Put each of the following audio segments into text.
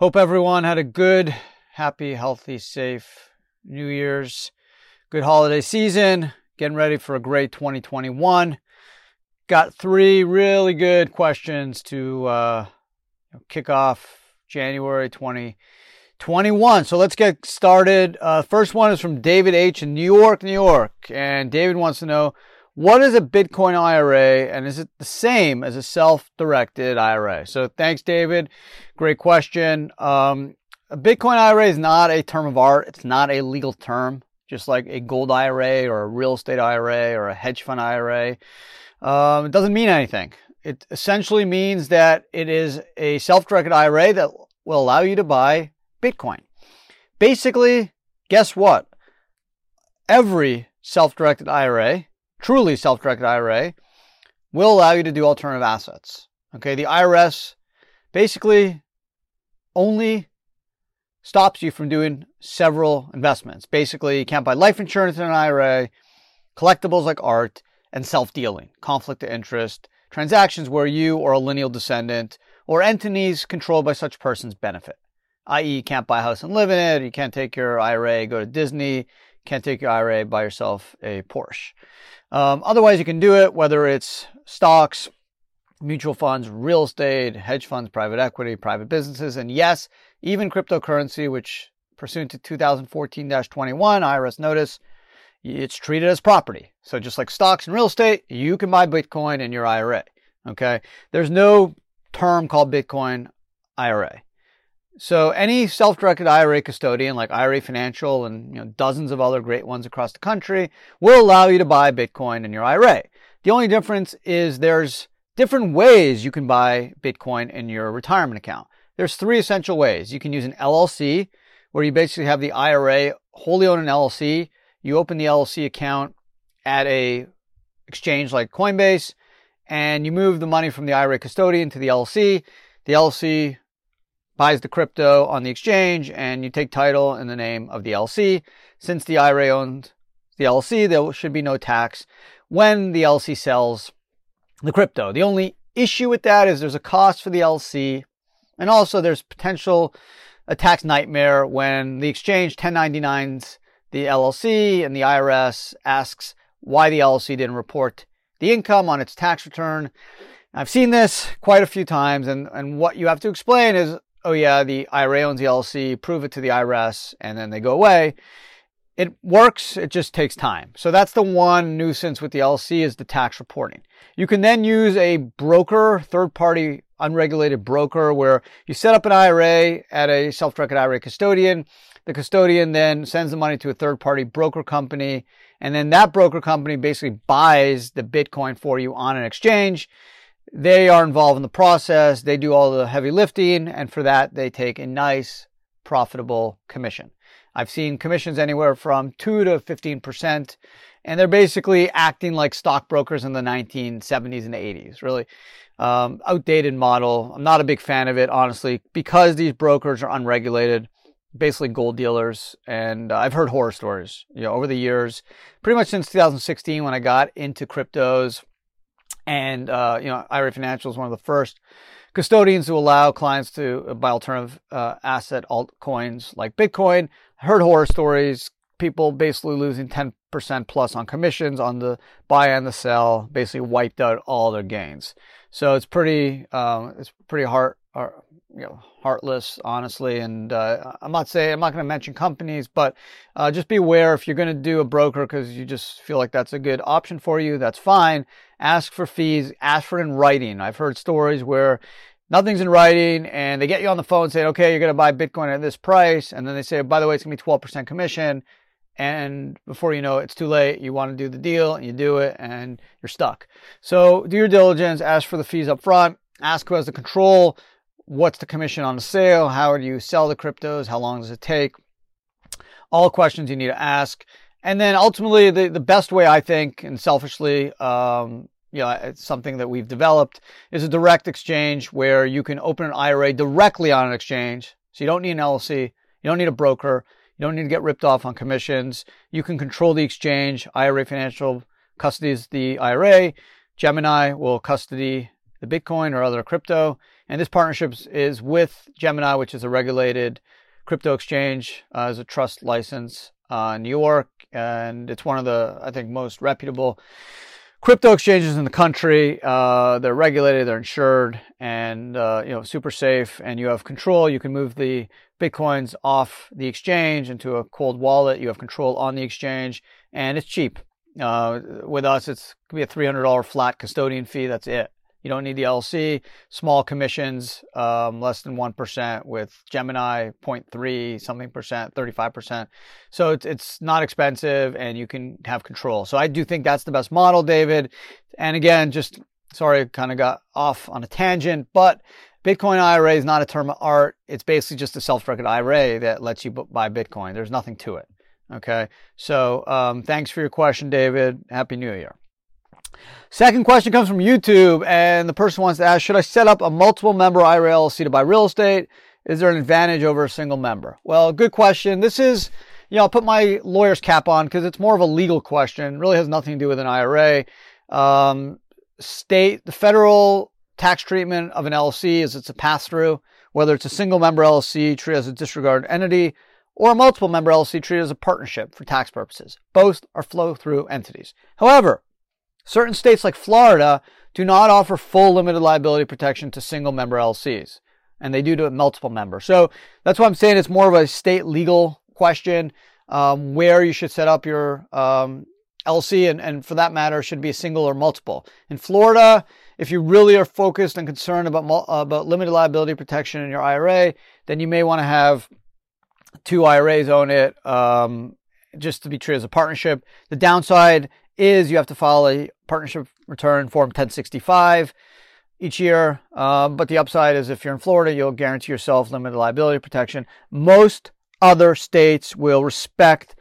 Hope everyone had a good, happy, healthy, safe New Year's, good holiday season, getting ready for a great 2021. Got three really good questions to uh, kick off January 2021. So let's get started. Uh, first one is from David H. in New York, New York. And David wants to know what is a Bitcoin IRA and is it the same as a self directed IRA? So thanks, David. Great question. Um, a Bitcoin IRA is not a term of art, it's not a legal term, just like a gold IRA or a real estate IRA or a hedge fund IRA. Um, it doesn't mean anything. It essentially means that it is a self directed IRA that will allow you to buy Bitcoin. Basically, guess what? Every self directed IRA truly self-directed IRA will allow you to do alternative assets. Okay, the IRS basically only stops you from doing several investments. Basically, you can't buy life insurance in an IRA, collectibles like art, and self-dealing, conflict of interest, transactions where you or a lineal descendant or entities controlled by such persons benefit. I.e., you can't buy a house and live in it, you can't take your IRA, go to Disney, can't take your IRA, buy yourself a Porsche. Um, otherwise, you can do it whether it's stocks, mutual funds, real estate, hedge funds, private equity, private businesses, and yes, even cryptocurrency, which pursuant to 2014 21 IRS notice, it's treated as property. So just like stocks and real estate, you can buy Bitcoin in your IRA. Okay. There's no term called Bitcoin IRA. So any self-directed IRA custodian like IRA Financial and you know, dozens of other great ones across the country will allow you to buy Bitcoin in your IRA. The only difference is there's different ways you can buy Bitcoin in your retirement account. There's three essential ways. You can use an LLC where you basically have the IRA wholly own an LLC. You open the LLC account at a exchange like Coinbase and you move the money from the IRA custodian to the LLC. The LLC buys the crypto on the exchange and you take title in the name of the LC. Since the IRA owns the LC, there should be no tax when the LC sells the crypto. The only issue with that is there's a cost for the LC and also there's potential a tax nightmare when the exchange 1099s the LLC and the IRS asks why the LLC didn't report the income on its tax return. I've seen this quite a few times and, and what you have to explain is oh yeah, the IRA owns the LLC, prove it to the IRS, and then they go away. It works, it just takes time. So that's the one nuisance with the LLC is the tax reporting. You can then use a broker, third party unregulated broker where you set up an IRA at a self-directed IRA custodian. The custodian then sends the money to a third party broker company and then that broker company basically buys the Bitcoin for you on an exchange they are involved in the process. They do all the heavy lifting, and for that, they take a nice, profitable commission. I've seen commissions anywhere from 2 to 15%, and they're basically acting like stockbrokers in the 1970s and 80s. Really um, outdated model. I'm not a big fan of it, honestly, because these brokers are unregulated, basically gold dealers. And uh, I've heard horror stories, you know, over the years, pretty much since 2016 when I got into cryptos and, uh, you know, IRA Financial is one of the first custodians to allow clients to buy alternative uh, asset altcoins like Bitcoin. Heard horror stories, people basically losing 10% plus on commissions on the buy and the sell, basically wiped out all their gains. So it's pretty, um, it's pretty hard, you know, heartless, honestly. And uh, I'm not saying I'm not going to mention companies, but uh, just be aware if you're going to do a broker because you just feel like that's a good option for you. That's fine. Ask for fees. Ask for it in writing. I've heard stories where nothing's in writing and they get you on the phone saying, okay, you're going to buy Bitcoin at this price. And then they say, by the way, it's going to be 12% commission. And before you know it, it's too late. You want to do the deal and you do it and you're stuck. So do your diligence. Ask for the fees up front. Ask who has the control what's the commission on the sale? How do you sell the cryptos? How long does it take? All questions you need to ask. And then ultimately, the, the best way I think, and selfishly, um, you know, it's something that we've developed is a direct exchange where you can open an IRA directly on an exchange. So you don't need an LLC. You don't need a broker. You don't need to get ripped off on commissions. You can control the exchange. IRA Financial custodies the IRA. Gemini will custody the Bitcoin or other crypto. And this partnership is with Gemini, which is a regulated crypto exchange, uh, as a trust license uh, in New York. And it's one of the, I think, most reputable crypto exchanges in the country. Uh, they're regulated, they're insured, and uh, you know super safe. And you have control. You can move the bitcoins off the exchange into a cold wallet. You have control on the exchange, and it's cheap. Uh, with us, it's could be a three hundred dollar flat custodian fee. That's it. You don't need the LC. Small commissions, um, less than 1% with Gemini, 0.3 something percent, 35%. So it's, it's not expensive and you can have control. So I do think that's the best model, David. And again, just sorry, kind of got off on a tangent, but Bitcoin IRA is not a term of art. It's basically just a self-directed IRA that lets you buy Bitcoin. There's nothing to it. Okay. So, um, thanks for your question, David. Happy New Year. Second question comes from YouTube, and the person wants to ask Should I set up a multiple member IRA LLC to buy real estate? Is there an advantage over a single member? Well, good question. This is, you know, I'll put my lawyer's cap on because it's more of a legal question. It really has nothing to do with an IRA. Um, state, the federal tax treatment of an LLC is it's a pass through, whether it's a single member LLC treated as a disregarded entity or a multiple member LLC treated as a partnership for tax purposes. Both are flow through entities. However, Certain states like Florida do not offer full limited liability protection to single member LCs, and they do to multiple members. So that's why I'm saying it's more of a state legal question um, where you should set up your um, LC, and, and for that matter, should be a single or multiple. In Florida, if you really are focused and concerned about uh, about limited liability protection in your IRA, then you may want to have two IRAs own it, um, just to be treated as a partnership. The downside is you have to file a partnership return form 1065 each year. Uh, but the upside is if you're in Florida, you'll guarantee yourself limited liability protection. Most other states will respect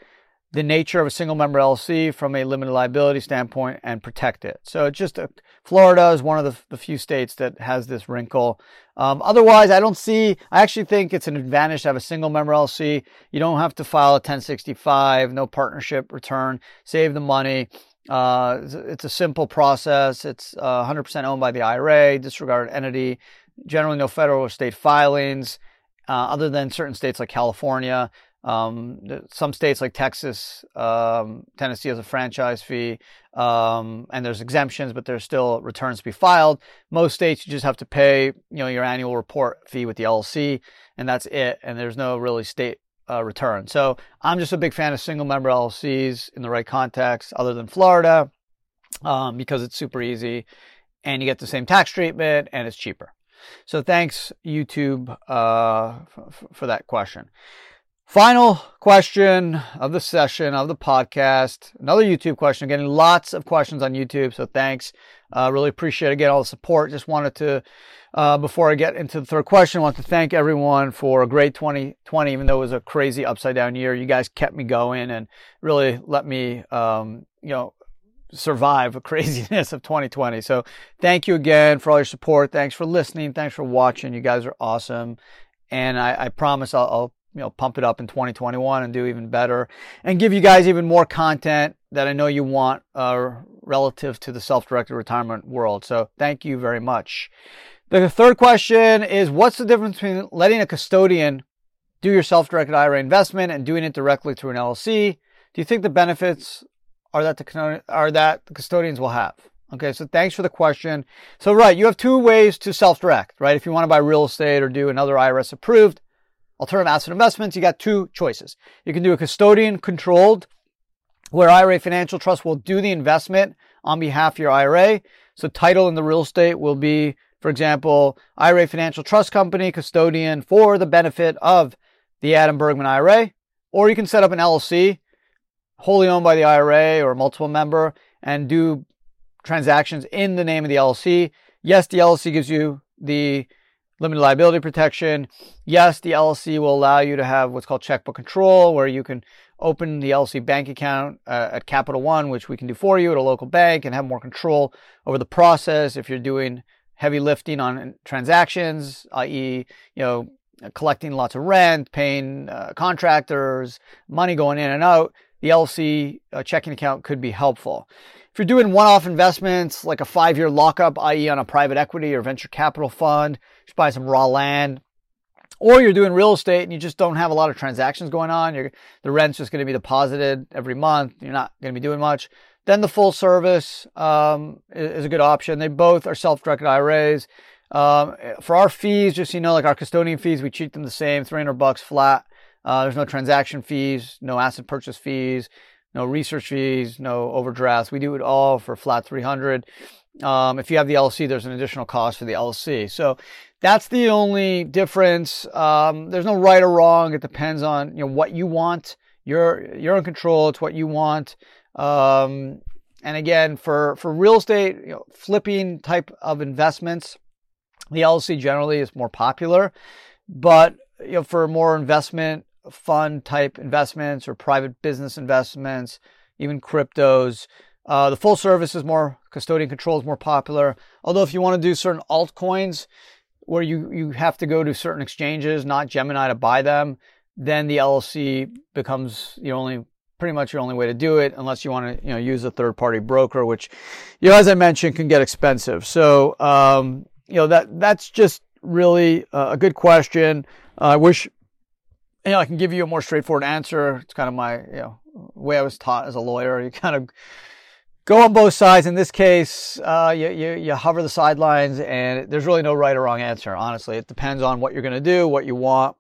the nature of a single member LLC from a limited liability standpoint and protect it. So it's just a, Florida is one of the, the, few states that has this wrinkle. Um, otherwise, I don't see, I actually think it's an advantage to have a single member LLC. You don't have to file a 1065, no partnership return, save the money. Uh, it's a simple process. It's uh, 100% owned by the IRA, disregarded entity, generally no federal or state filings, uh, other than certain states like California. Um, some states like Texas, um, Tennessee has a franchise fee, um, and there's exemptions, but there's still returns to be filed. Most states you just have to pay, you know, your annual report fee with the LLC, and that's it. And there's no really state uh, return. So I'm just a big fan of single member LLCs in the right context, other than Florida, um, because it's super easy and you get the same tax treatment and it's cheaper. So thanks, YouTube, uh, f- for that question. Final question of the session of the podcast. Another YouTube question. Getting lots of questions on YouTube, so thanks. Uh, really appreciate again all the support. Just wanted to, uh, before I get into the third question, I want to thank everyone for a great 2020. Even though it was a crazy upside down year, you guys kept me going and really let me, um, you know, survive the craziness of 2020. So thank you again for all your support. Thanks for listening. Thanks for watching. You guys are awesome. And I, I promise I'll, I'll you know, pump it up in 2021 and do even better and give you guys even more content that I know you want uh, relative to the self-directed retirement world. So thank you very much. The third question is what's the difference between letting a custodian do your self-directed IRA investment and doing it directly through an LLC? Do you think the benefits are that the are that the custodians will have? Okay, so thanks for the question. So right, you have two ways to self-direct, right? If you want to buy real estate or do another IRS approved alternative asset investments, you got two choices. You can do a custodian controlled, where IRA Financial Trust will do the investment on behalf of your IRA. So title in the real estate will be, for example, IRA Financial Trust Company custodian for the benefit of the Adam Bergman IRA. Or you can set up an LLC wholly owned by the IRA or multiple member and do transactions in the name of the LLC. Yes, the LLC gives you the limited liability protection. Yes, the LLC will allow you to have what's called checkbook control, where you can open the LLC bank account uh, at Capital One, which we can do for you at a local bank and have more control over the process if you're doing heavy lifting on transactions, i.e., you know, collecting lots of rent, paying uh, contractors, money going in and out. The LLC uh, checking account could be helpful. If you're doing one-off investments like a five-year lockup, i.e., on a private equity or venture capital fund, just buy some raw land, or you're doing real estate and you just don't have a lot of transactions going on, you're, the rent's just going to be deposited every month, you're not going to be doing much, then the full service um, is a good option. They both are self-directed IRAs. Um, for our fees, just so you know, like our custodian fees, we treat them the same, 300 bucks flat. Uh, there's no transaction fees, no asset purchase fees, no research fees, no overdrafts. We do it all for flat 300. Um, if you have the LLC, there's an additional cost for the LLC. So that's the only difference. Um, there's no right or wrong. It depends on you know what you want. You're you're in control. It's what you want. Um, and again, for for real estate, you know, flipping type of investments, the LLC generally is more popular. But you know, for more investment fund type investments or private business investments, even cryptos, uh, the full service is more custodian control is more popular. Although if you want to do certain altcoins where you, you have to go to certain exchanges, not Gemini to buy them, then the LLC becomes the only pretty much your only way to do it unless you want to you know use a third party broker which you know as i mentioned can get expensive. So um, you know that that's just really a good question. I wish you know i can give you a more straightforward answer. It's kind of my you know way i was taught as a lawyer. You kind of go on both sides in this case uh, you, you, you hover the sidelines and there's really no right or wrong answer honestly it depends on what you're going to do what you want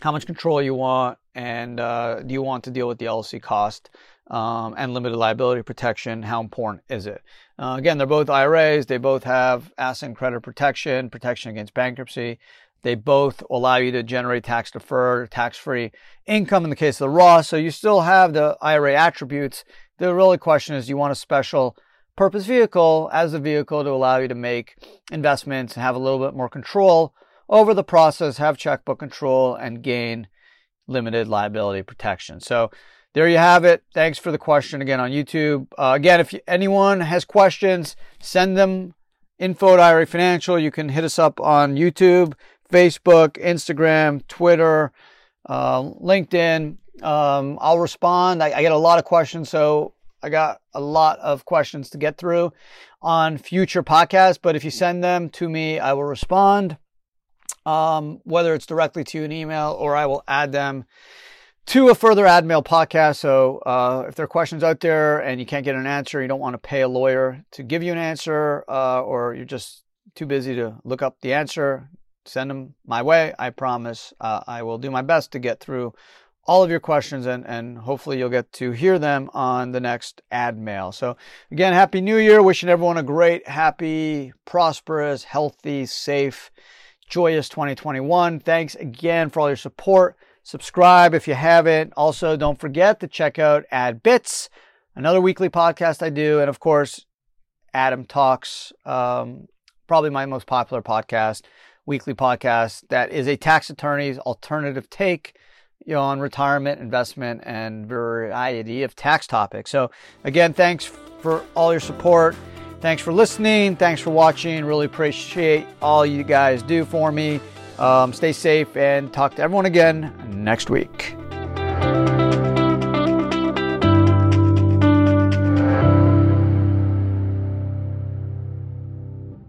how much control you want and uh, do you want to deal with the LLC cost um, and limited liability protection? How important is it? Uh, again, they're both IRAs. They both have asset and credit protection, protection against bankruptcy. They both allow you to generate tax deferred, tax free income in the case of the Roth. So you still have the IRA attributes. The really question is, you want a special purpose vehicle as a vehicle to allow you to make investments and have a little bit more control over the process, have checkbook control, and gain limited liability protection. So there you have it. Thanks for the question again on YouTube. Uh, again, if anyone has questions, send them info IRA Financial. You can hit us up on YouTube, Facebook, Instagram, Twitter, uh, LinkedIn. Um, I'll respond. I, I get a lot of questions, so I got a lot of questions to get through on future podcasts. But if you send them to me, I will respond um, whether it's directly to an email or I will add them to a further ad mail podcast. So uh, if there are questions out there and you can't get an answer, you don't want to pay a lawyer to give you an answer, uh, or you're just too busy to look up the answer, send them my way. I promise uh, I will do my best to get through all of your questions and, and hopefully you'll get to hear them on the next ad mail. So again, happy new year. Wishing everyone a great, happy, prosperous, healthy, safe, joyous 2021. Thanks again for all your support. Subscribe if you haven't. Also, don't forget to check out Ad Bits, another weekly podcast I do. And of course, Adam Talks, um, probably my most popular podcast, weekly podcast that is a tax attorney's alternative take you know, on retirement, investment, and variety of tax topics. So, again, thanks for all your support. Thanks for listening. Thanks for watching. Really appreciate all you guys do for me. Um, stay safe and talk to everyone again next week.